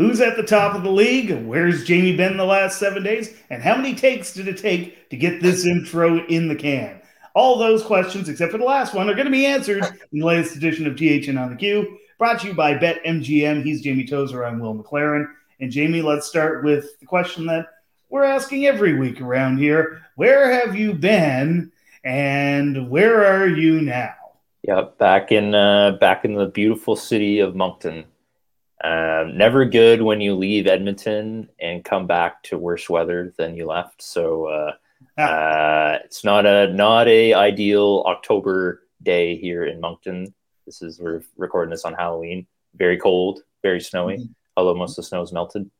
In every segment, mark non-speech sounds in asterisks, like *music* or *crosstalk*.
Who's at the top of the league? Where's Jamie been the last seven days? And how many takes did it take to get this intro in the can? All those questions, except for the last one, are going to be answered in the latest edition of THN on the Q, brought to you by BetMGM. He's Jamie Tozer. I'm Will MacLaren. And Jamie, let's start with the question that we're asking every week around here Where have you been and where are you now? Yep, back in uh, back in the beautiful city of Moncton. Um, never good when you leave Edmonton and come back to worse weather than you left. So uh, ah. uh, it's not a not a ideal October day here in Moncton. This is we're recording this on Halloween. Very cold, very snowy. Mm-hmm. Although most of the snow is melted.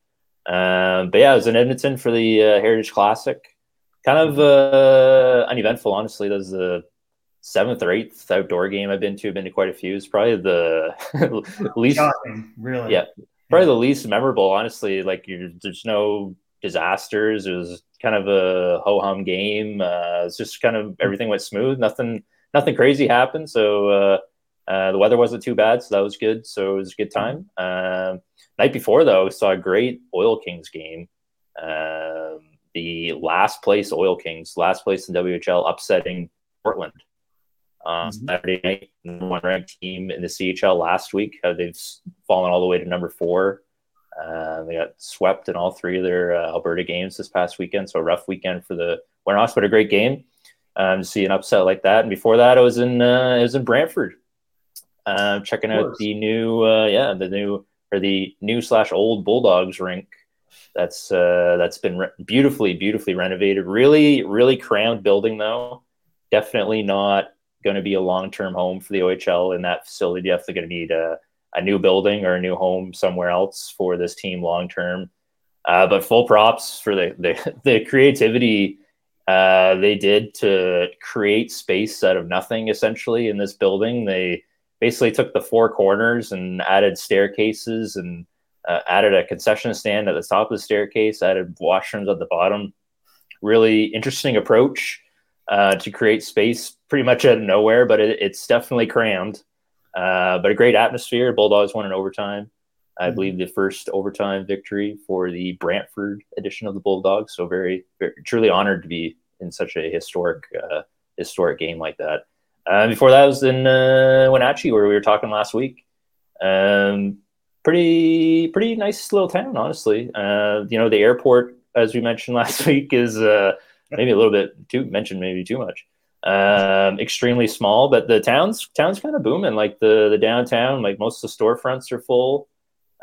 Um, but yeah, I was in Edmonton for the uh, Heritage Classic. Kind of uh, uneventful, honestly. That was the seventh or eighth outdoor game I've been to. I've been to quite a few. It's probably the *laughs* least, Shocking, really. Yeah, probably the least memorable. Honestly, like there's no disasters. It was kind of a ho hum game. Uh, it's just kind of everything went smooth. Nothing, nothing crazy happened. So uh, uh, the weather wasn't too bad, so that was good. So it was a good time. Um, night before though, we saw a great Oil Kings game. Um, the last place Oil Kings, last place in WHL, upsetting Portland um, mm-hmm. Saturday night, number one ranked team in the CHL last week. How they've fallen all the way to number four. Uh, they got swept in all three of their uh, Alberta games this past weekend. So a rough weekend for the Winterhawks, but a great game. Um, to see an upset like that. And before that, I was in uh, I was in Brantford, uh, checking out the new uh, yeah the new or the new slash old Bulldogs rink. That's uh, that's been re- beautifully beautifully renovated. Really really crammed building though. Definitely not going to be a long term home for the OHL in that facility. Definitely going to need a, a new building or a new home somewhere else for this team long term. Uh, but full props for the the, *laughs* the creativity uh, they did to create space out of nothing essentially in this building. They basically took the four corners and added staircases and uh, added a concession stand at the top of the staircase, added washrooms at the bottom. Really interesting approach uh, to create space pretty much out of nowhere, but it, it's definitely crammed. Uh, but a great atmosphere. Bulldogs won in overtime. I mm-hmm. believe the first overtime victory for the Brantford edition of the Bulldogs. So very, very truly honored to be in such a historic, uh, historic game like that. Uh, before that, I was in uh, Wenatchee, where we were talking last week. Um, pretty, pretty nice little town, honestly. Uh, you know, the airport, as we mentioned *laughs* last week, is uh, maybe a little bit too mentioned, maybe too much. Um, extremely small, but the town's town's kind of booming. Like the the downtown, like most of the storefronts are full.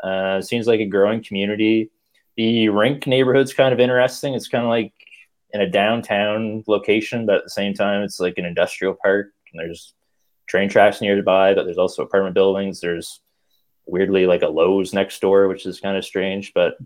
Uh, seems like a growing community. The rink neighborhood's kind of interesting. It's kind of like in a downtown location, but at the same time, it's like an industrial park. And there's train tracks nearby, but there's also apartment buildings. There's weirdly like a Lowe's next door, which is kind of strange. But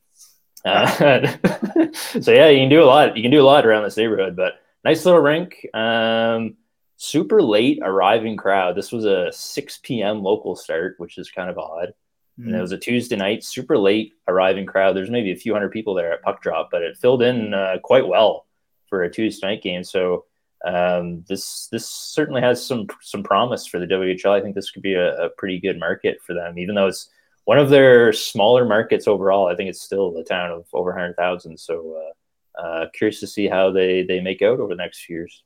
uh, *laughs* so yeah, you can do a lot. You can do a lot around this neighborhood, but nice little rink. Um, super late arriving crowd. This was a 6 p.m. local start, which is kind of odd. Mm. And it hmm. was a Tuesday night, super late arriving crowd. There's maybe a few hundred people there at puck drop, but it filled in uh, quite well for a Tuesday night game. So um, this this certainly has some some promise for the WHL. I think this could be a, a pretty good market for them, even though it's one of their smaller markets overall. I think it's still a town of over 100,000. So uh, uh, curious to see how they, they make out over the next few years.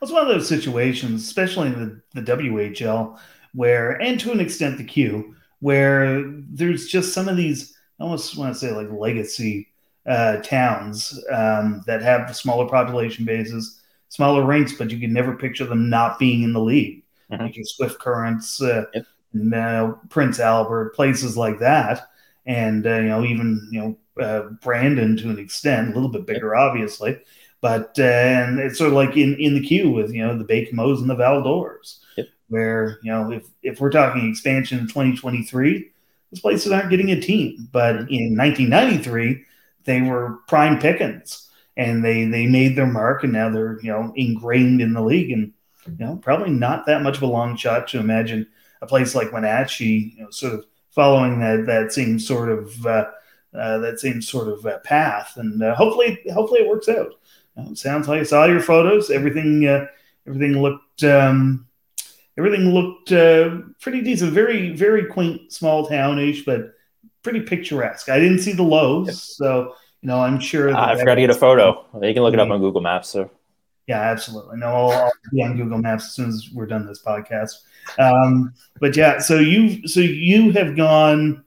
It's one of those situations, especially in the, the WHL, where, and to an extent the Q, where there's just some of these, I almost want to say like legacy uh, towns um, that have smaller population bases, smaller rinks, but you can never picture them not being in the league. Mm-hmm. Like your Swift Currents, uh, yep uh, Prince Albert, places like that, and uh, you know even you know uh, Brandon to an extent, a little bit bigger, obviously, but uh, and it's sort of like in in the Q with you know the Baie-Comeaus and the Val-d'Ors, yep. where you know if if we're talking expansion in 2023, those places aren't getting a team, but mm-hmm. in 1993 they were prime pickings and they they made their mark and now they're you know ingrained in the league. And you know probably not that much of a long shot to imagine a place like Wenatchee, you know, sort of following that that same sort of uh, uh, that same sort of uh, path, and uh, hopefully, hopefully it works out. You know, it sounds like I saw your photos. Everything, uh, everything looked, um, everything looked uh, pretty decent. Very, very quaint, small townish, but pretty picturesque. I didn't see the Lowe's, so you know I'm sure. I forgot to get a photo. You can look it up on Google Maps. So yeah, absolutely. No, I'll, I'll, be on Google Maps as soon as we're done this podcast. Um, but yeah, so you so you have gone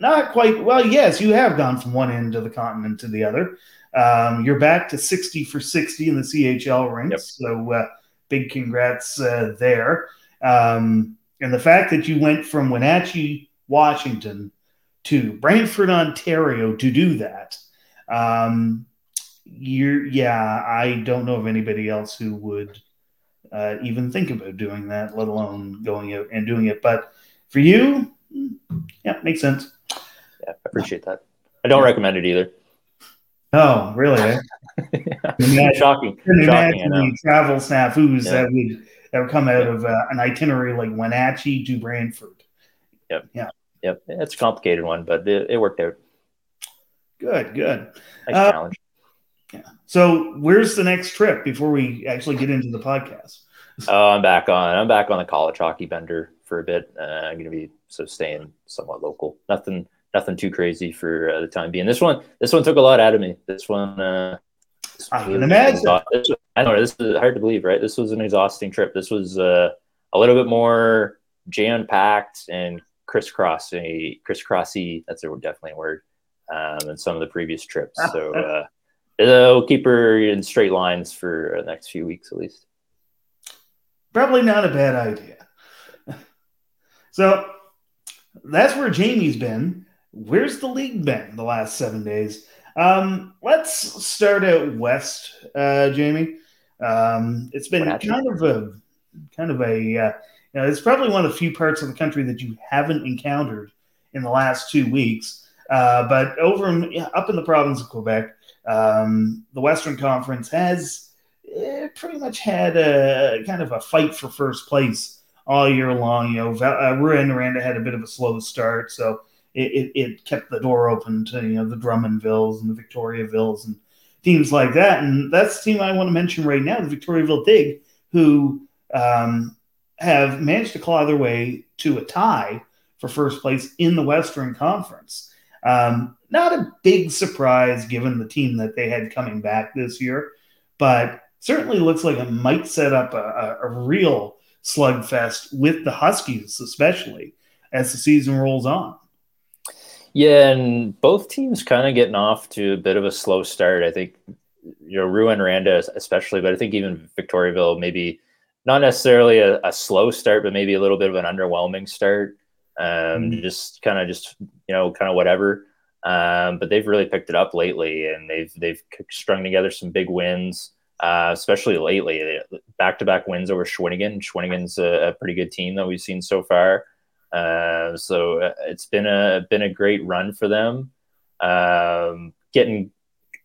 not quite well. Yes, you have gone from one end of the continent to the other. Um, you're back to 60 for 60 in the CHL ranks. Yep. So uh, big congrats uh, there. Um, and the fact that you went from Wenatchee, Washington to Brantford, Ontario to do that. Um, you're, yeah, I don't know of anybody else who would uh, even think about doing that, let alone going out and doing it. But for you, yeah, makes sense. Yeah, I appreciate that. I don't recommend it either. Oh, really? Eh? *laughs* yeah. Shocking. Shocking. Imagine the travel snafus yeah. that would that would come out of uh, an itinerary like Wenatchee to Brantford. Yep. Yeah. Yep. It's a complicated one, but it, it worked out. Good. Good. Nice uh, challenge. So, where's the next trip before we actually get into the podcast? *laughs* oh, I'm back on. I'm back on the college hockey bender for a bit. Uh, I'm going to be so staying somewhat local. Nothing nothing too crazy for uh, the time being. This one, this one took a lot out of me. This one, uh, this I can imagine. This, I know this is hard to believe, right? This was an exhausting trip. This was uh, a little bit more jam packed and crisscrossy, crisscrossy. That's a definitely a word. Um, than some of the previous trips. So uh, it'll keep her in straight lines for the next few weeks at least. Probably not a bad idea. *laughs* so that's where Jamie's been where's the league been the last seven days? Um, let's start out west, uh, Jamie. Um, it's been kind of a kind of a uh, you know, it's probably one of the few parts of the country that you haven't encountered in the last two weeks. Uh, but over in, up in the province of Quebec, um, the Western Conference has uh, pretty much had a kind of a fight for first place all year long. You know, uh, Rouyn-Noranda had a bit of a slow start, so it, it, it, kept the door open to you know the Drummondvilles and the Victoriavilles and teams like that. And that's the team I want to mention right now, the Victoriaville Tigres, who um, have managed to claw their way to a tie for first place in the Western Conference. Um, not a big surprise given the team that they had coming back this year, but certainly looks like it might set up a, a, a real slugfest with the Huskies, especially as the season rolls on. Yeah, and both teams kind of getting off to a bit of a slow start. I think, you know, Rouyn-Noranda especially, but I think even Victoriaville maybe not necessarily a, a, slow start, but maybe a little bit of an underwhelming start. Um, mm-hmm. Just kind of just you know, kind of whatever. Um, but they've really picked it up lately, and they've they've strung together some big wins, uh, especially lately. Back to back wins over Shawinigan. Shawinigan's a, a pretty good team that we've seen so far. Uh, so uh, it's been a been a great run for them. Um, getting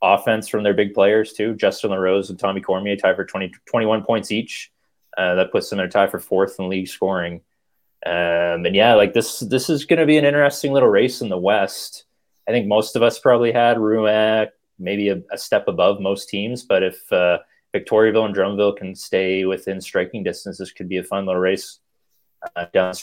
offense from their big players too. Justin LaRose and Tommy Cormier tie for 20, 21 points each. Uh, that puts them in a tie for fourth in league scoring. Um, and yeah, like this this is going to be an interesting little race in the West. I think most of us probably had Rouyn maybe a, a, step above most teams, but if uh, Victoriaville and Drummondville can stay within striking distance, this could be a fun little race uh, down,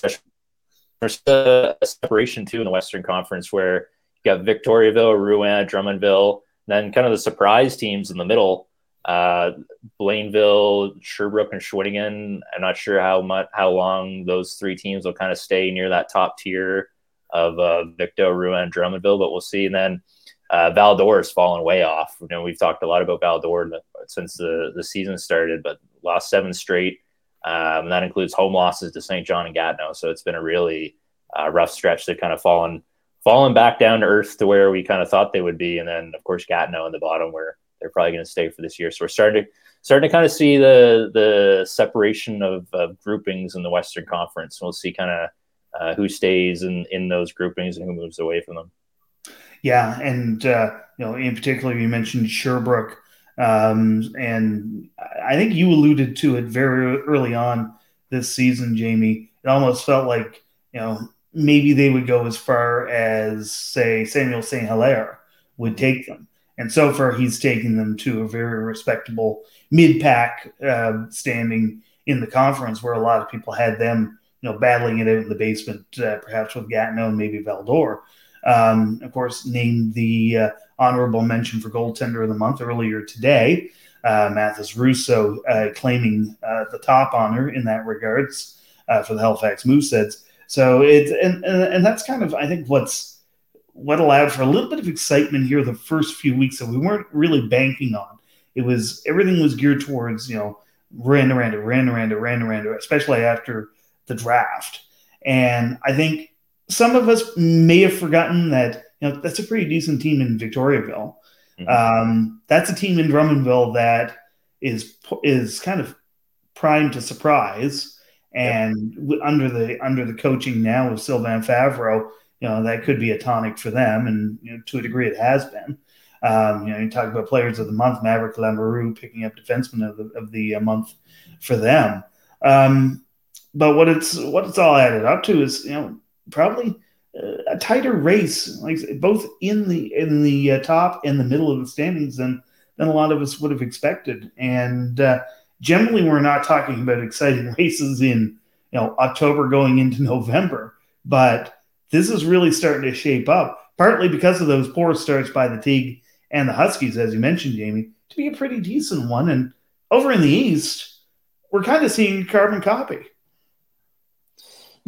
there's a, a, separation too in the Western Conference where you got Victoriaville, Rouyn, Drummondville, then kind of the surprise teams in the middle. Uh, Blainville, Sherbrooke, and Shawinigan. I'm not sure how much how long those three teams will kind of stay near that top tier of uh, Victo, Rouyn, Drummondville, but we'll see. And then uh, Val-d'Or has fallen way off. You know, we've talked a lot about Val-d'Or since the, the season started, but lost seven straight. Um, that includes home losses to Saint John and Gatineau. So it's been a really uh, rough stretch. They've kind of fallen fallen back down to earth to where we kind of thought they would be, and then of course Gatineau in the bottom where they're probably going to stay for this year. So we're starting to starting to kind of see the the separation of, of groupings in the Western Conference. We'll see kind of uh, who stays in in those groupings and who moves away from them. Yeah, and uh, you know, in particular, you mentioned Sherbrooke. Um, and I think you alluded to it very early on this season, Jamie. It almost felt like, you know, maybe they would go as far as, say, Samuel St. Hilaire would take them. And so far, he's taken them to a very respectable mid pack uh, standing in the conference where a lot of people had them you know, battling it out in the basement, uh, perhaps with Gatineau and maybe Val-d'Or. Um, of course, named the uh, honorable mention for goaltender of the month earlier today. Uh, Mathis Rousseau uh, claiming uh, the top honor in that regards uh, for the Halifax Mooseheads. So it's and, and and that's kind of I think what's what allowed for a little bit of excitement here the first few weeks that we weren't really banking on. It was everything was geared towards you know Rouyn-Noranda, Randa Randa, Rouyn-Noranda, especially after the draft. And I think some of us may have forgotten that you know that's a pretty decent team in Victoriaville. Mm-hmm. Um, that's a team in Drummondville that is is kind of primed to surprise, and yep. under the under the coaching now of Sylvain Favreau, you know that could be a tonic for them, and you know, to a degree it has been. Um, you know, you talk about players of the month, Maverick Lamoureux picking up defenseman of the, of the uh, month for them. Um, but what it's what it's all added up to is you know probably a tighter race, like both in the in the uh, top and the middle of the standings than than a lot of us would have expected. And uh, generally, we're not talking about exciting *laughs* races in you know October going into November, but this is really starting to shape up. Partly because of those poor starts by the Tigres and the Huskies, as you mentioned, Jamie, to be a pretty decent one. And over in the East, we're kind of seeing carbon copy.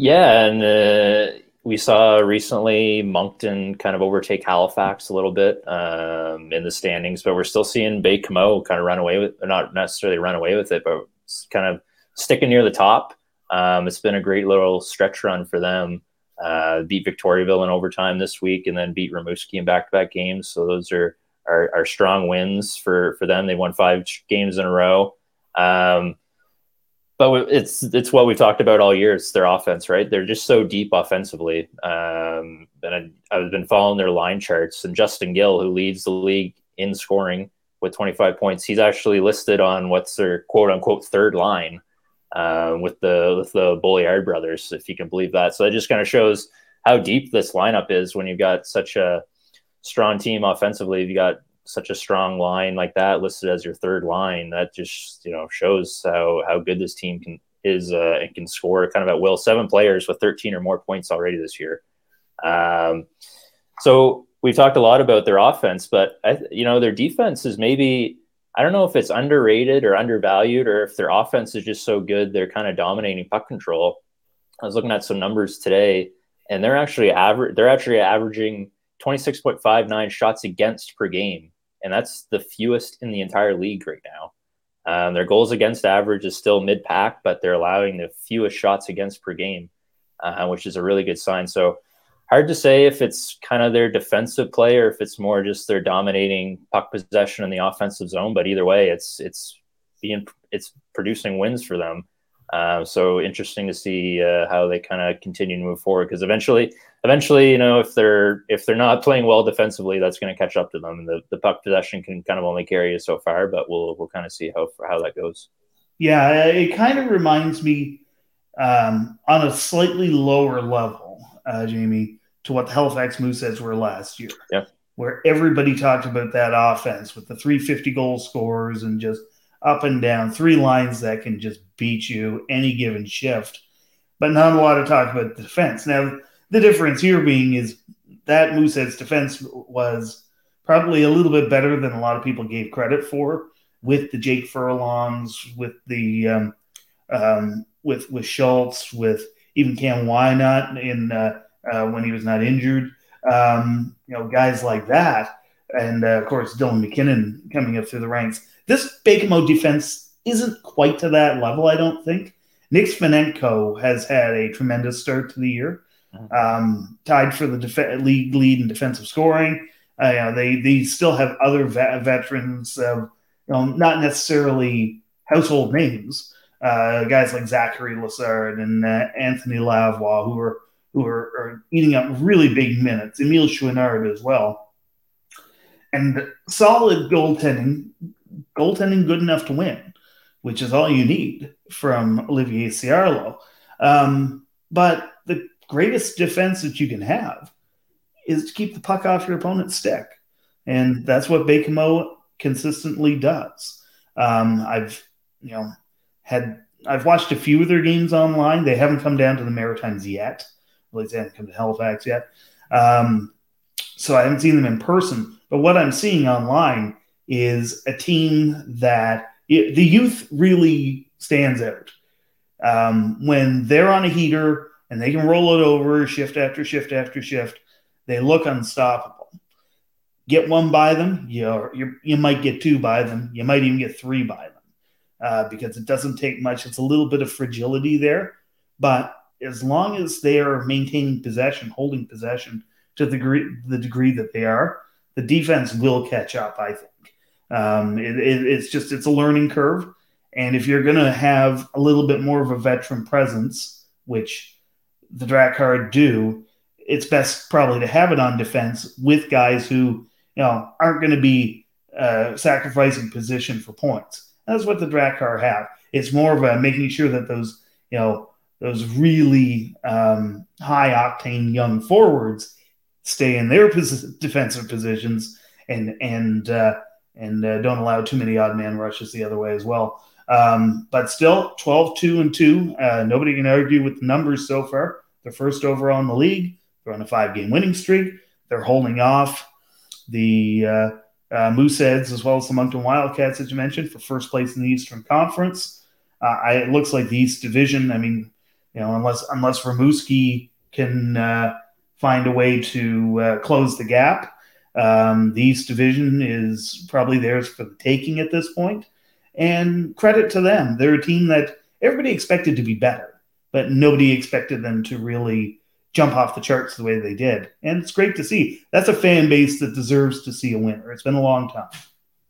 Yeah, and uh, we saw recently Moncton kind of overtake Halifax a little bit um, in the standings, but we're still seeing Baie-Comeau kind of run away with, not necessarily run away with it, but kind of sticking near the top. Um, it's been a great little stretch run for them. Uh, beat Victoriaville in overtime this week, and then beat Rimouski in back-to-back games. So those are, are, are strong wins for for them. They won five games in a row. Um, but it's it's what we've talked about all year. It's their offense, right? They're just so deep offensively. Um, and I, have been following their line charts. And Justin Gill, who leads the league in scoring with 25 points, he's actually listed on what's their quote unquote third line uh, with the with the Boilard brothers, if you can believe that. So that just kind of shows how deep this lineup is when you've got such a strong team offensively. You've got such a strong line like that listed as your third line, that just you know shows how how good this team can is uh, and can score kind of at will. Seven players with 13 or more points already this year. Um, so we've talked a lot about their offense, but I, you know their defense is maybe I don't know if it's underrated or undervalued, or if their offense is just so good they're kind of dominating puck control. I was looking at some numbers today, and they're actually average. They're actually averaging 26.59 shots against per game and that's the fewest in the entire league right now. Um, their goals against average is still mid pack, but they're allowing the fewest shots against per game, uh, which is a really good sign. So hard to say if it's kind of their defensive play or if it's more just their dominating puck possession in the offensive zone. But either way, it's it's being it's producing wins for them. Uh, so interesting to see uh, how they kind of continue to move forward because eventually eventually, you know, if they're if they're not playing well defensively, that's going to catch up to them, and the, the puck possession can kind of only carry you so far. But we'll we'll kind of see how how that goes. Yeah, it kind of reminds me um, on a slightly lower level, uh, Jamie, to what the Halifax Mooseheads were last year. Yeah, where everybody talked about that offense with the 350 goal scores and just up and down three lines that can just beat you any given shift, but not a lot of talk about defense. Now the difference here being is that Moosehead's defense was probably a little bit better than a lot of people gave credit for with the Jake Furlongs, with the um, um, with with Schultz, with even Cam Whynot in uh, uh, when he was not injured. Um, you know, guys like that, and uh, of course Dylan MacKinnon coming up through the ranks. This Baie-Comeau defense isn't quite to that level, I don't think. Nick Svanenko has had a tremendous start to the year um, tied for the def- league lead in defensive scoring. Uh, you know, they they still have other ve- veterans, uh, you know, not necessarily household names, uh, guys like Zachary Lessard and uh, Anthony Lavoie, who are who are, are, eating up really big minutes. Emile Chouinard as well, and solid goaltending, goaltending good enough to win, which is all you need from Olivier Ciarlo. Um, but the greatest defense that you can have is to keep the puck off your opponent's stick. And that's what Baie-Comeau consistently does. Um, I've, you know, had I've watched a few of their games online. They haven't come down to the Maritimes yet. At least they haven't come to Halifax yet. Um, so I haven't seen them in person. But what I'm seeing online is a team that it, the youth really stands out. Um, when they're on a heater and they can roll it over shift after shift after shift, they look unstoppable. Get one by them, you you might get two by them. You might even get three by them uh, because it doesn't take much. It's a little bit of fragility there, but as long as they are maintaining possession, holding possession to the degree, the degree that they are, the defense will catch up. I think um, it, it, it's just it's a learning curve, and if you're going to have a little bit more of a veteran presence, which the Drakkar do, it's best probably to have it on defense with guys who you know aren't going to be uh, sacrificing position for points. That's what the Drakkar have. It's more of a making sure that those you know those really um, high octane young forwards stay in their pos- defensive positions and and uh, and uh, don't allow too many odd man rushes the other way as well. Um, but still, 12 2 and 2. Uh, nobody can argue with the numbers so far. They're first overall in the league. They're on a five game winning streak. They're holding off the uh, uh, Mooseheads as well as the Moncton Wildcats, as you mentioned, for first place in the Eastern Conference. Uh, I, it looks like the East Division. I mean, you know, unless unless Rimouski can uh, find a way to uh, close the gap, um, the East Division is probably theirs for the taking at this point. And credit to them. They're a team that everybody expected to be better, but nobody expected them to really jump off the charts the way they did. And it's great to see. That's a fan base that deserves to see a winner. It's been a long time.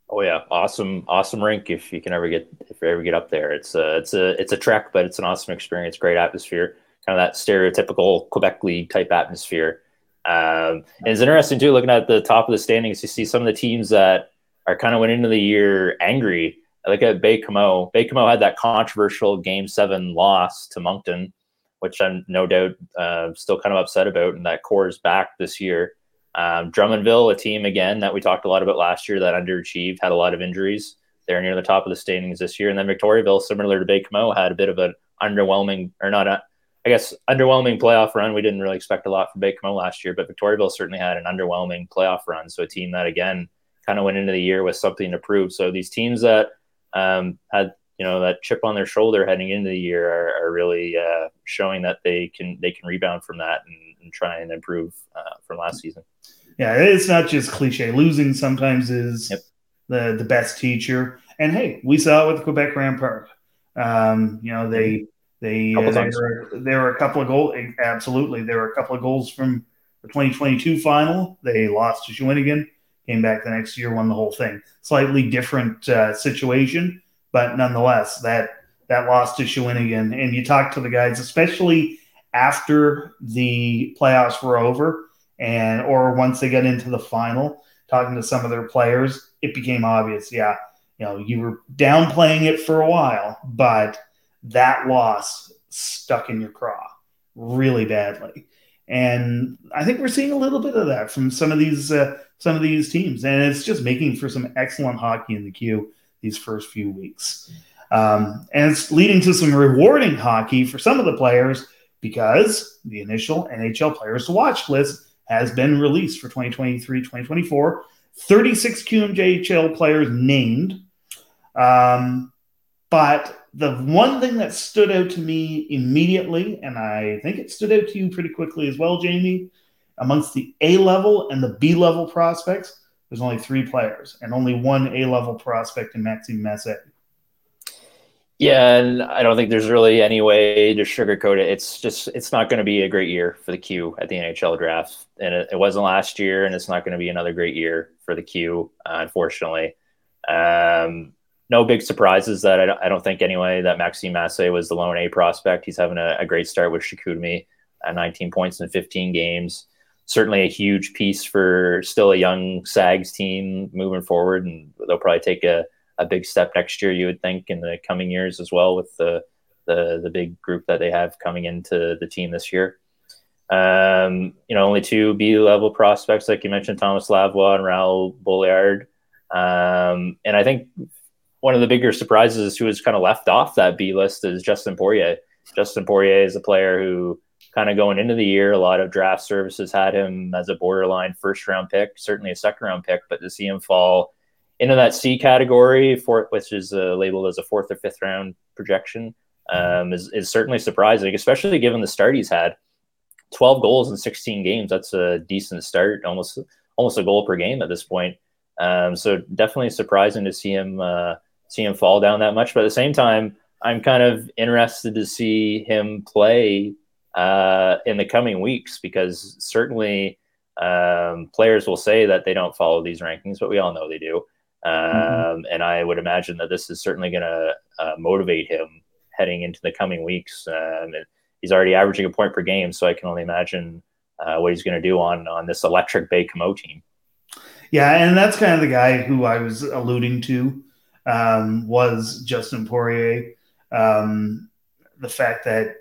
Oh yeah, awesome, awesome rink. If you can ever get, if you ever get up there, it's a, it's a, it's a trek, but it's an awesome experience. Great atmosphere, kind of that stereotypical Quebec League type atmosphere. Um, and it's interesting too, looking at the top of the standings, you see some of the teams that are kind of went into the year angry. I look at Baie-Comeau. Baie-Comeau had that controversial Game Seven loss to Moncton, which I'm no doubt uh, still kind of upset about, and that core is back this year. Um, Drummondville, a team again that we talked a lot about last year that underachieved, had a lot of injuries. They're near the top of the standings this year, and then Victoriaville, similar to Baie-Comeau, had a bit of an underwhelming, or not a, I guess, underwhelming playoff run. We didn't really expect a lot from Baie-Comeau last year, but Victoriaville certainly had an underwhelming playoff run. So a team that again kind of went into the year with something to prove. So these teams that um, had you know that chip on their shoulder heading into the year are, are really uh, showing that they can they can rebound from that and, and try and improve uh, from last season. Yeah, it's not just cliche. Losing sometimes is yep. the the best teacher. And hey, we saw it with the Quebec Rampart. Um, you know they they uh, there, were, there were a couple of goals. Absolutely, there were a couple of goals from the 2022 final. They lost to Shawinigan, came back the next year, won the whole thing. Slightly different uh, situation, but nonetheless, that that loss to Shawinigan. And you talk to the guys, especially after the playoffs were over, and or once they got into the final, talking to some of their players, it became obvious. Yeah, you know, you were downplaying it for a while, but that loss stuck in your craw really badly. And I think we're seeing a little bit of that from some of these uh, some of these teams, and it's just making for some excellent hockey in the Q these first few weeks. Um, and it's leading to some rewarding hockey for some of the players because the initial NHL players to watch list has been released for 2023 2024. 36 QMJHL players named. Um, but the one thing that stood out to me immediately, and I think it stood out to you pretty quickly as well, Jamie, amongst the A level and the B level prospects, there's only three players and only one A level prospect in Maxime Massé. Yeah, and I don't think there's really any way to sugarcoat it. It's just it's not going to be a great year for the Q at the NHL draft, and it, it wasn't last year, and it's not going to be another great year for the Q, uh, unfortunately. Um, no big surprises that I don't, I don't think anyway that Maxime Massé was the lone A prospect. He's having a, a great start with Chicoutimi at 19 points in 15 games. Certainly a huge piece for still a young Sags team moving forward, and they'll probably take a, a big step next year. You would think in the coming years as well with the the the big group that they have coming into the team this year. Um, you know, only two B level prospects, like you mentioned, Thomas Lavoie and Raoul Boilard. Um, and I think one of the bigger surprises who was kind of left off that B list is Justin Poirier. Justin Poirier is a player who kind of going into the year, a lot of draft services had him as a borderline first round pick, certainly a second round pick, but to see him fall into that C category, for, which is uh, labeled as a fourth or fifth round projection, um, is, is certainly surprising, especially given the start he's had. 12 goals in 16 games. That's a decent start, almost almost a goal per game at this point. Um, so definitely surprising to see him uh, see him fall down that much. But at the same time, I'm kind of interested to see him play uh, in the coming weeks because certainly um, players will say that they don't follow these rankings, but we all know they do. Um, mm-hmm. And I would imagine that this is certainly going to uh, motivate him heading into the coming weeks. Um, he's already averaging a point per game, so I can only imagine uh, what he's going to do on on this electric Baie-Comeau team. Yeah, and that's kind of the guy who I was alluding to um, was Justin Poirier. Um, the fact that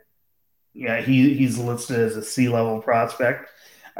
yeah, he he's listed as a C level prospect.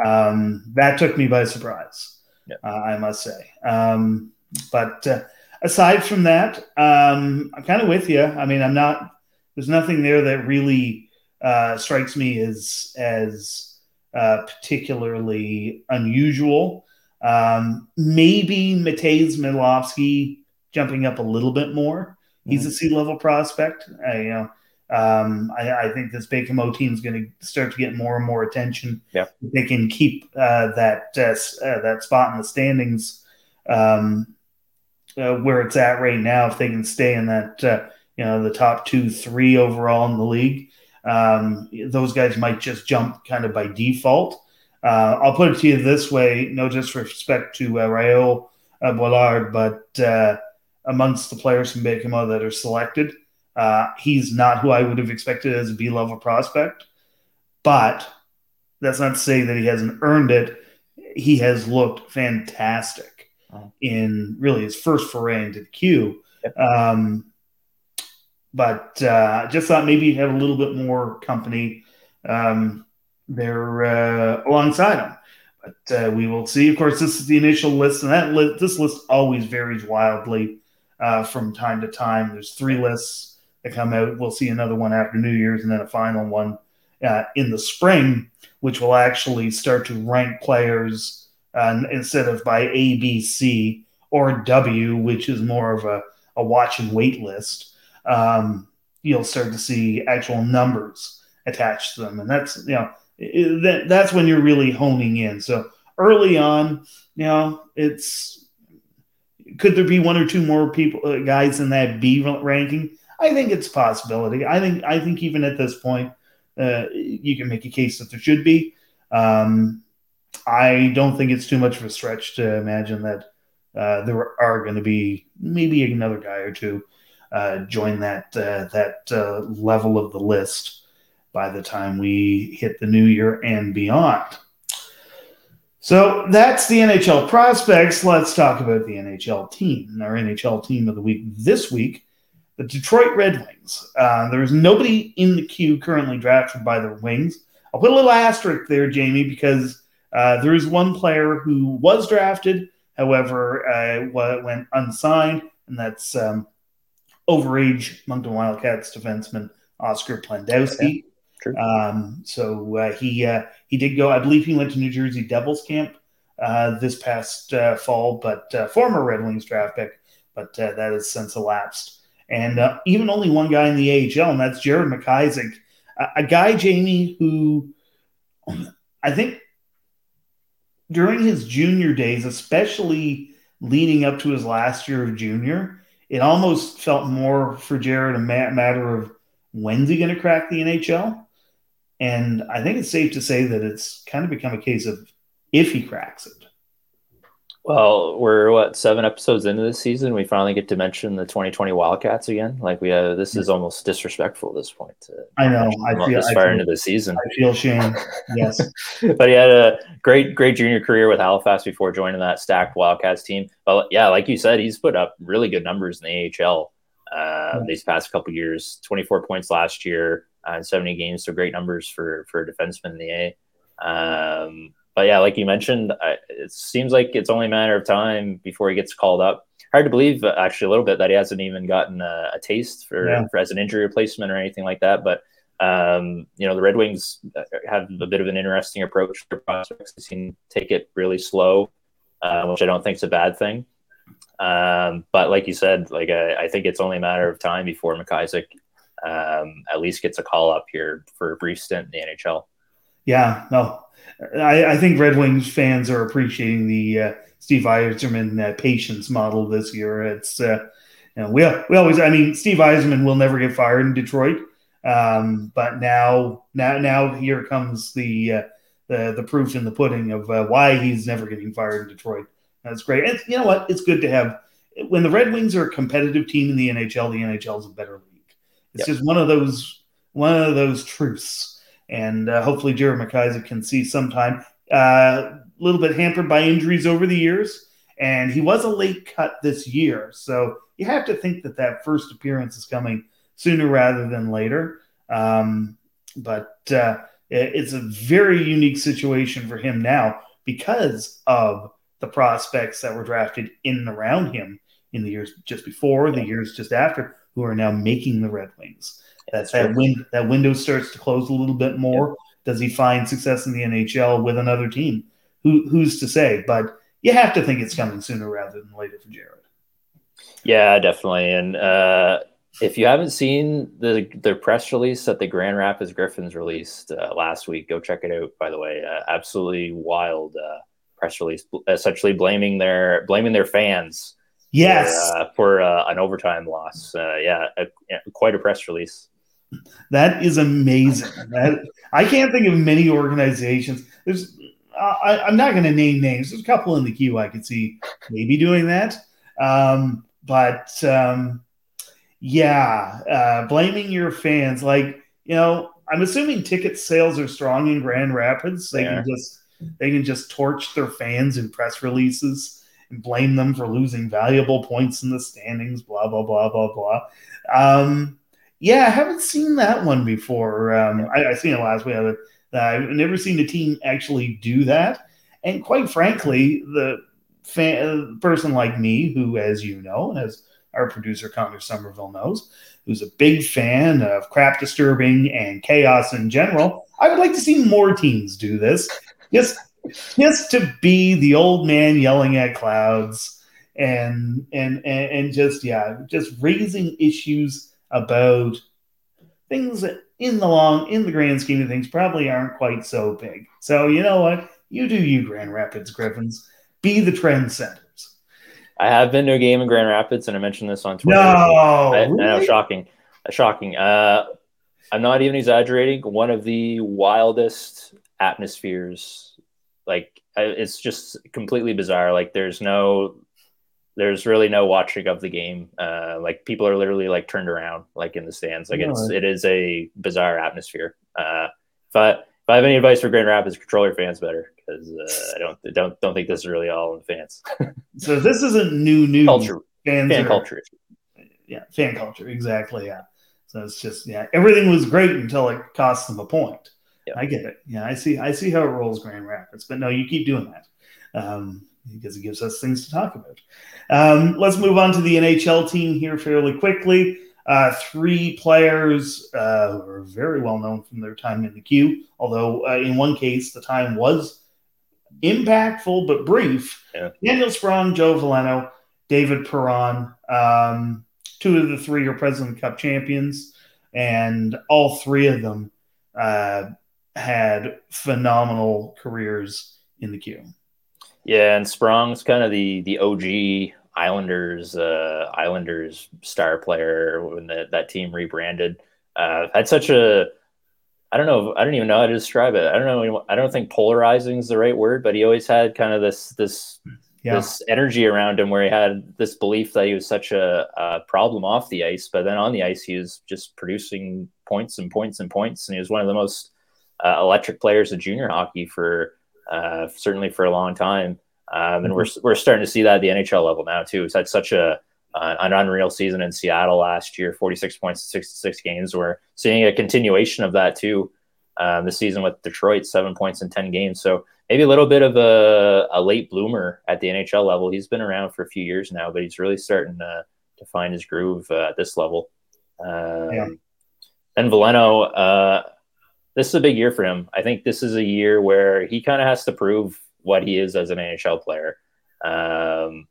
Um, that took me by surprise, yeah. uh, I must say. Um, but uh, aside from that, um, I'm kind of with you. I mean, I'm not. There's nothing there that really uh, strikes me as as uh, particularly unusual. Um, maybe Matej Milovsky jumping up a little bit more. He's mm-hmm. a C level prospect. I, you know, um, I, I, think this Baie-Comeau team is going to start to get more and more attention. Yeah. They can keep uh, that uh, uh, that spot in the standings um, uh, where it's at right now. If they can stay in that, uh, you know, the top two, three overall in the league, um, those guys might just jump kind of by default. Uh, I'll put it to you this way: no disrespect to uh, Raoul Boilard, but amongst the players from Baie-Comeau that are selected. Uh, he's not who I would have expected as a B level prospect, but that's not to say that he hasn't earned it. He has looked fantastic oh. in really his first foray into the Q. Um, but uh, just thought maybe he'd have a little bit more company um, there uh, alongside him. But uh, we will see. Of course, this is the initial list, and that this list always varies wildly uh, from time to time. There's three lists that come out. We'll see another one after New Year's and then a final one uh, in the spring, which will actually start to rank players uh, instead of by A, B, C, or W, which is more of a, a watch and wait list. Um, you'll start to see actual numbers attached to them. And that's, you know, that, that's when you're really honing in. So early on, you know, it's could there be one or two more people uh, guys in that B ranking? I think it's a possibility. I think I think even at this point, uh, you can make a case that there should be. Um, I don't think it's too much of a stretch to imagine that uh, there are going to be maybe another guy or two uh, join that uh, that uh, level of the list by the time we hit the new year and beyond. So that's the NHL prospects. Let's talk about the NHL team. Our NHL team of the week this week the Detroit Red Wings. Uh, there's nobody in the Q currently drafted by the Wings. I'll put a little asterisk there, Jamie, because uh, there is one player who was drafted, however, uh, went unsigned, and that's um, overage Moncton Wildcats defenseman Oscar Plandowski. Okay. Um, so uh, he uh, he did go. I believe he went to New Jersey Devils camp uh, this past fall, but former Red Wings draft pick, but that has since elapsed and uh, even only one guy in the AHL, and that's Jared McIsaac, a, a guy, Jamie, who I think during his junior days, especially leading up to his last year of junior, it almost felt more for Jared a matter of when's he going to crack the NHL. And I think it's safe to say that it's kind of become a case of if he cracks it. Well, we're what seven episodes into this season. We finally get to mention the 2020 Wildcats again. Like we have, this is almost disrespectful at this point. I know. I feel this far into the season. I feel shame. Yes, *laughs* but he had a great, great junior career with Halifax before joining that stacked Wildcats team. But yeah, like you said, he's put up really good numbers in the AHL uh, these past couple years. 24 points last year uh, 70 games, so great numbers for for a defenseman in the A. Um, but yeah, like you mentioned, I, it seems like it's only a matter of time before he gets called up. Hard to believe, uh, actually, a little bit that he hasn't even gotten a, a taste for, yeah. for, as an injury replacement or anything like that. But um, you know, the Red Wings uh, have a bit of an interesting approach to prospects. They seem to take it really slow, uh, which I don't think is a bad thing. Um, but like you said, like I, I, think it's only a matter of time before McIsaac um, at least gets a call up here for a brief stint in the NHL. Yeah, no, I, I think Red Wings fans are appreciating the uh, Steve Yzerman uh, patience model this year. It's uh, you know, we we always, I mean, Steve Yzerman will never get fired in Detroit, um, but now now now here comes the uh, the the proof in the pudding of uh, why he's never getting fired in Detroit. That's great. And you know what? It's good to have when the Red Wings are a competitive team in the NHL. The NHL is a better league. It's yep. just one of those one of those truths. And uh, hopefully, Jared McIsaac can see sometime. A uh, little bit hampered by injuries over the years, and he was a late cut this year. So you have to think that that first appearance is coming sooner rather than later. Um, but uh, it's a very unique situation for him now because of the prospects that were drafted in and around him in the years just before, the years just after, who are now making the Red Wings. That that, win, that window starts to close a little bit more. Does he find success in the NHL with another team? Who, who's to say? But you have to think it's coming sooner rather than later for Jared. Yeah, definitely. And uh, if you haven't seen the the press release that the Grand Rapids Griffins released uh, last week, go check it out. By the way, uh, absolutely wild uh, press release, essentially blaming their blaming their fans Yes, for, uh, for uh, an overtime loss. Uh, yeah, a, yeah, quite a press release. That is amazing. that I can't think of many organizations. There's, I, am not going to name names. There's a couple in the Q I could see maybe doing that, um, but um, yeah, uh, blaming your fans, like you know, I'm assuming ticket sales are strong in Grand Rapids. They yeah. can just they can just torch their fans in press releases and blame them for losing valuable points in the standings, blah, blah, blah, blah, blah. Um, yeah, I haven't seen that one before. Um, I, I seen it last week. I've never seen a team actually do that. And quite frankly, the fan, person like me, who, as you know, as our producer Connor Somerville knows, who's a big fan of crap disturbing and chaos in general, I would like to see more teams do this. Just just to be the old man yelling at clouds and and and, and just yeah just raising issues about things that in the long in the grand scheme of things probably aren't quite so big. So you know what? You do you grand rapids griffins. Be the trendsetters. I have been to a game in grand rapids and i mentioned this on twitter. No! I, really? I know shocking. Shocking. Uh i'm not even exaggerating. One of the wildest atmospheres like it's just completely bizarre. Like there's no, there's really no watching of the game. Uh, like people are literally like turned around, like in the stands. Like it's it is a bizarre atmosphere. Uh, if I if I have any advice for Grand Rapids, control your fans better because uh, I don't don't don't think this is really all in fans. *laughs* so this isn't new new Culture, fans fan are, culture. Yeah, fan culture. Exactly. Yeah. So it's just yeah, everything was great until it cost them a point. I get it. Yeah, I see. I see how it rolls, Grand Rapids. But no, you keep doing that um, because it gives us things to talk about. Um, let's move on to the NHL team here fairly quickly. Uh, three players uh, who are very well known from their time in the Q, although uh, in one case the time was impactful but brief. Yeah. Daniel Sprong, Joe Veleno, David Perron. Um, two of the three are President Cup champions, and all three of them uh, had phenomenal careers in the Q. Yeah, and Sprong's kind of the the OG Islanders uh, Islanders star player when the, that team rebranded. Uh, had such a I don't know I don't even know how to describe it. I don't know I don't think polarizing is the right word, but he always had kind of this this yeah. this energy around him where he had this belief that he was such a, a, problem off the ice, but then on the ice he was just producing points and points and points, and he was one of the most uh, electric players of junior hockey for uh, certainly for a long time. Um, and mm-hmm. we're, we're starting to see that at the NHL level now too. It's had such a uh, an unreal season in Seattle last year, 46 points in 66 games. We're seeing a continuation of that too um, this season with Detroit, seven points in 10 games. So maybe a little bit of a, a late bloomer at the NHL level. He's been around for a few years now, but he's really starting to, to find his groove uh, at this level. Um, yeah. And Veleno, uh, this is a big year for him. I think this is a year where he kind of has to prove what he is as an NHL player. Um,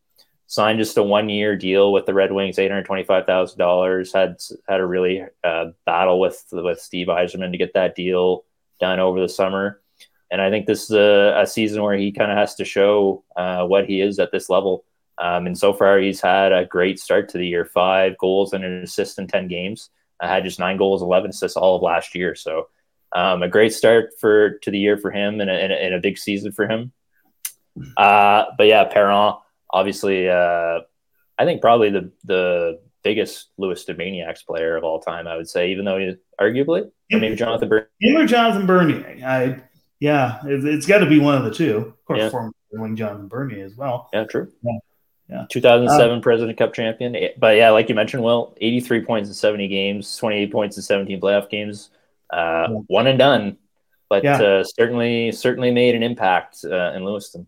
signed just a one year deal with the Red Wings, eight hundred twenty five thousand dollars. Had had a really uh, battle with with Steve Yzerman to get that deal done over the summer. And I think this is a, a season where he kind of has to show uh, what he is at this level. Um, and so far, he's had a great start to the year five goals and an assist in 10 games. I had just nine goals, 11 assists all of last year. So, um, a great start for to the year for him and a, and a, and a big season for him. Uh, but yeah, Perron, obviously, uh, I think probably the, the biggest Lewiston MAINEiacs player of all time, I would say, even though he arguably, or maybe Jonathan Bernier. Him or Jonathan Bernier. I, yeah, it, has got to be one of the two. Of course, yeah. former Wing Jonathan Bernier as well. Yeah, true. Yeah. Yeah. 2007 um, President Cup champion. But yeah, like you mentioned, Will, 83 points in 70 games, 28 points in 17 playoff games, uh, yeah. one and done, but yeah. uh, certainly certainly made an impact uh, in Lewiston.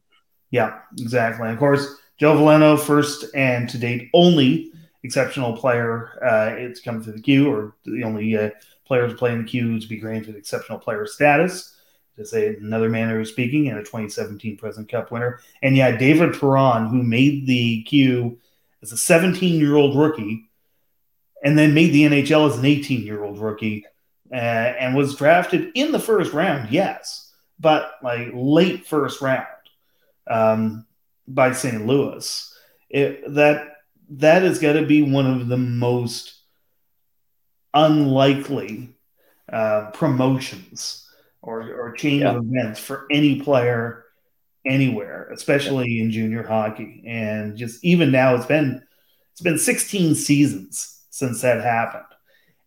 Yeah, exactly. Of course, Joe Veleno, first and to date only exceptional player uh, it's come through the Q, or the only uh, player to play in the Q to be granted exceptional player status to say another manner of speaking, and a 2017 President Cup winner. And yeah, David Perron, who made the Q as a 17 year old rookie, and then made the NHL as an 18 year old rookie, uh, and was drafted in the first round, yes, but like late first round um, by St. Louis. It, that that is going to be one of the most unlikely uh, promotions or, or chain yeah. of events for any player anywhere, especially yeah. in junior hockey. And just even now, it's been it's been 16 seasons since that happened,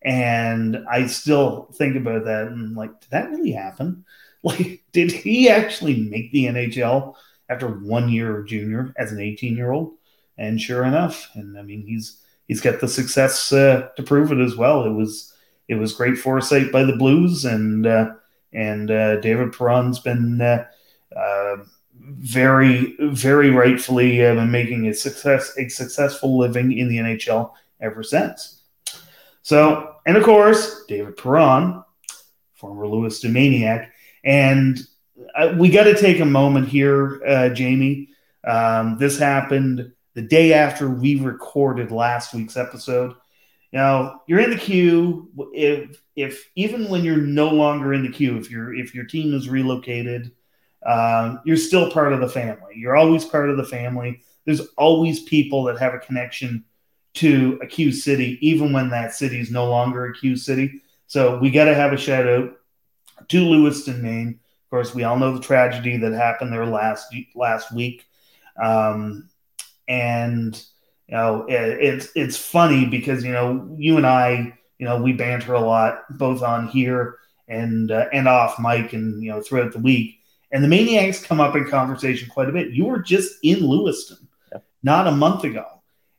and I still think about that and like, did that really happen? *laughs* Like, did he actually make the NHL after one year of junior as an 18 year old? And sure enough, and I mean, he's he's got the success uh, to prove it as well. It was it was great foresight by the Blues and. Uh, and uh, David Perron's been uh, uh, very, very rightfully been making a success a successful living in the NHL ever since. So, and of course, David Perron, former Lewiston MAINEiac, and we got to take a moment here, uh, Jamie. Um, this happened the day after we recorded last week's episode. Now you're in the Q. If if even when you're no longer in the Q, if your if your team is relocated, um, you're still part of the family. You're always part of the family. There's always people that have a connection to a Q city, even when that city is no longer a Q city. So we got to have a shout out to Lewiston, Maine. Of course, we all know the tragedy that happened there last last week, um, and you know, it, it's it's funny because you know you and I, you know, we banter a lot both on here and uh, and off mic and you know throughout the week. And the MAINEiacs come up in conversation quite a bit. You were just in Lewiston yeah. not a month ago,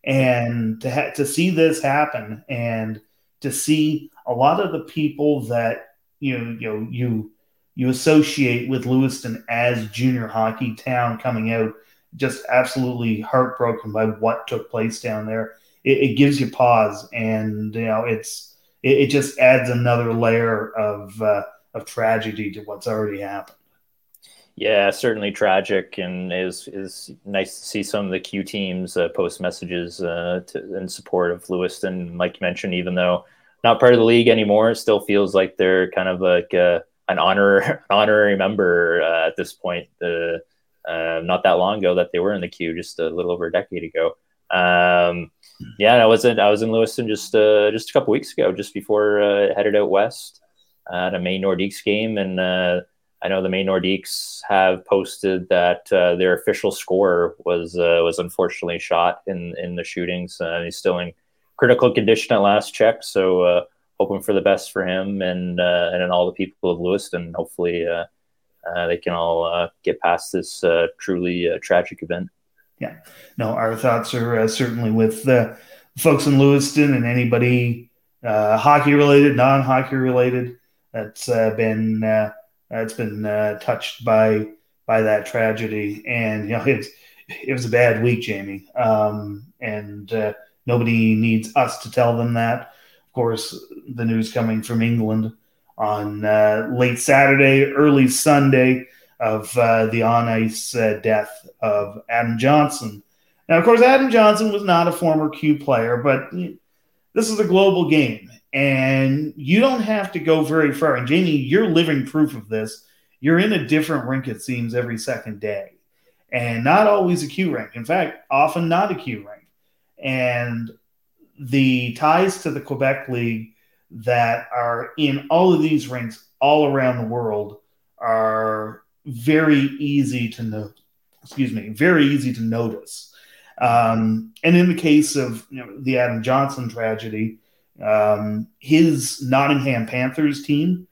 and to ha- to see this happen and to see a lot of the people that you know, you know you you associate with Lewiston as junior hockey town coming out just absolutely heartbroken by what took place down there. It, it gives you pause, and you know it's it, it just adds another layer of uh, of tragedy to what's already happened. Yeah, certainly tragic, and is is nice to see some of the Q teams uh, post messages uh, to, in support of Lewiston. Like you mentioned, even though not part of the league anymore, it still feels like they're kind of like uh, an honor an *laughs* honorary member uh, at this point. The uh, not that long ago that they were in the Q, just a little over a decade ago. Um, yeah, I was in I was in Lewiston just uh, just a couple weeks ago, just before uh, headed out west at a Maine Nordiques game, and uh, I know the Maine Nordiques have posted that uh, their official score was uh, was unfortunately shot in in the shootings. Uh, he's still in critical condition at last check, so uh, hoping for the best for him and uh, and all the people of Lewiston. Hopefully, uh, they can all get past this truly tragic event. Yeah, no, our thoughts are certainly with the folks in Lewiston and anybody hockey related, non hockey related that's been that's been touched by by that tragedy. And you know, *laughs* it, it was a bad week, Jamie. Um, and uh, nobody needs us to tell them that. Of course, the news coming from England on uh, late Saturday, early Sunday of uh, the on ice uh, death of Adam Johnson. Now, of course, Adam Johnson was not a former Q player, but this is a global game, and you don't have to go very far. And Jamie, you're living proof of this. You're in a different rink, it seems, every second day, and not always a Q rink. In fact, often not a Q rink. And the ties to the Quebec League that are in all of these rinks all around the world are very easy to note. Excuse me, very easy to notice. Um, and in the case of you know, the Adam Johnson tragedy, um, his Nottingham Panthers team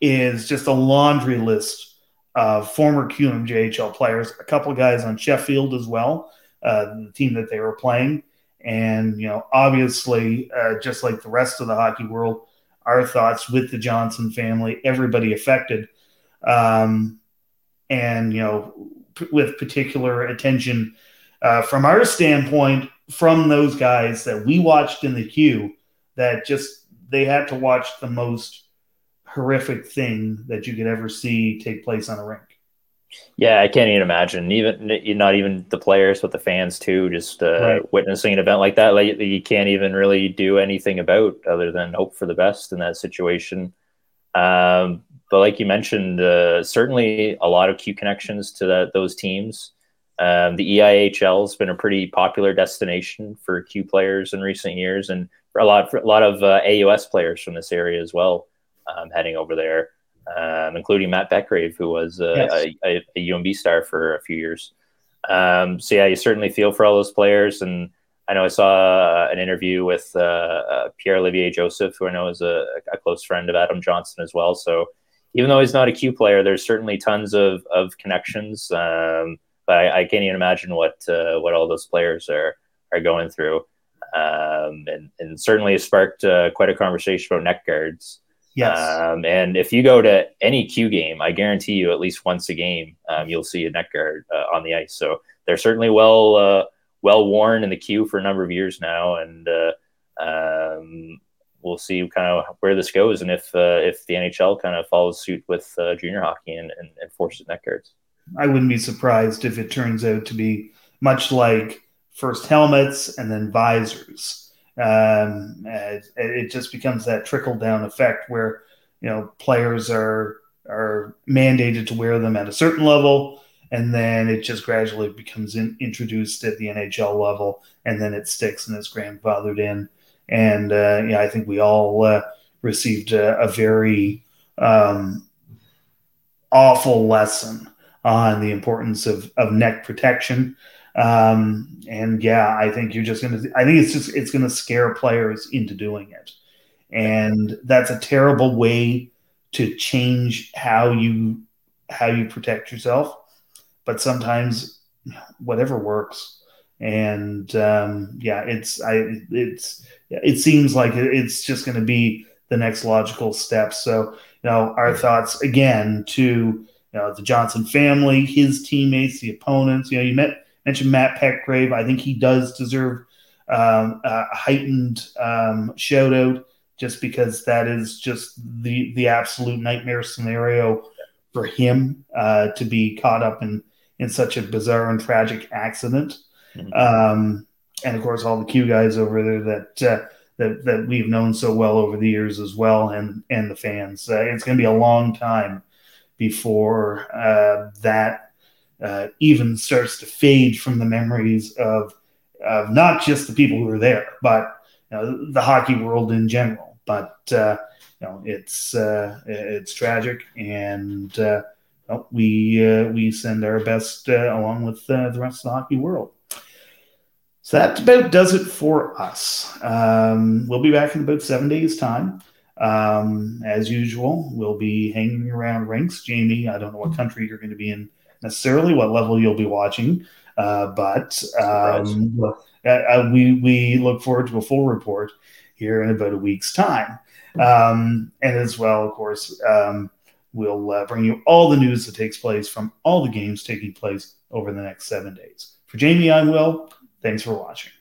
is just a laundry list of former QMJHL players, a couple guys on Sheffield as well, uh, the team that they were playing. And, you know, obviously, uh, just like the rest of the hockey world, our thoughts with the Johnson family, everybody affected. Um, and, you know, p- with particular attention uh, from our standpoint, from those guys that we watched in the Q, that just they had to watch the most horrific thing that you could ever see take place on a rink. Yeah, I can't even imagine. Even not even the players, but the fans too. Just uh, right. witnessing an event like that, like you can't even really do anything about other than hope for the best in that situation. Um, but like you mentioned, uh, certainly a lot of Q connections to that those teams. Um, the EIHL has been a pretty popular destination for Q players in recent years, and a lot a lot of uh, AUS players from this area as well um, heading over there um, including Matt Petgrave, who was uh, yes. a, a, a, UNB star for a few years. Um, so yeah, you certainly feel for all those players, and I know I saw uh, an interview with uh, uh, Pierre Olivier Joseph, who I know is a, a, close friend of Adam Johnson as well. So even though he's not a Q player, there's certainly tons of of connections. Um, but I, I, can't even imagine what uh, what all those players are are going through. Um, and, and certainly it sparked uh, quite a conversation about neck guards. Yes. Um, and if you go to any Q game, I guarantee you at least once a game, um, you'll see a neck guard uh, on the ice. So they're certainly well uh, well worn in the Q for a number of years now, and uh, um, we'll see kind of where this goes and if uh, if the NHL kind of follows suit with uh, junior hockey and, and, and forces neck guards. I wouldn't be surprised if it turns out to be much like first helmets and then visors um, it, it just becomes that trickle down effect where you know players are are mandated to wear them at a certain level, and then it just gradually becomes in, introduced at the NHL level, and then it sticks and it's grandfathered in. And uh, yeah, I think we all uh, received a, a very um, awful lesson on the importance of, of neck protection. Um, and yeah, I think you're just going to, I think it's just, it's going to scare players into doing it. And that's a terrible way to change how you, how you protect yourself. But sometimes whatever works. And um, yeah, it's, I, it's, it seems like it's just going to be the next logical step. So, you know, our thoughts again to, you know, the Johnson family, his teammates, the opponents. You know, you met mentioned Matt Petgrave. I think he does deserve um, a heightened um, shout out just because that is just the the absolute nightmare scenario for him uh, to be caught up in in such a bizarre and tragic accident. Mm-hmm. Um, and of course, all the Q guys over there that uh, that that we've known so well over the years as well, and and the fans. Uh, it's going to be a long time before uh, that uh, even starts to fade from the memories of, of not just the people who were there, but you know, the hockey world in general. But uh, you know, it's uh, it's tragic, and uh, we uh, we send our best uh, along with the rest of the hockey world. So that about does it for us. Um, we'll be back in about seven days' time. Um, as usual, we'll be hanging around rinks. Jamie, I don't know what country you're going to be in necessarily what level you'll be watching, uh, but um, uh, uh, we we look forward to a full report here in about a week's time, um, and as well, of course, um, we'll uh, bring you all the news that takes place from all the games taking place over the next seven days. For Jamie, I'm Will. Thanks for watching.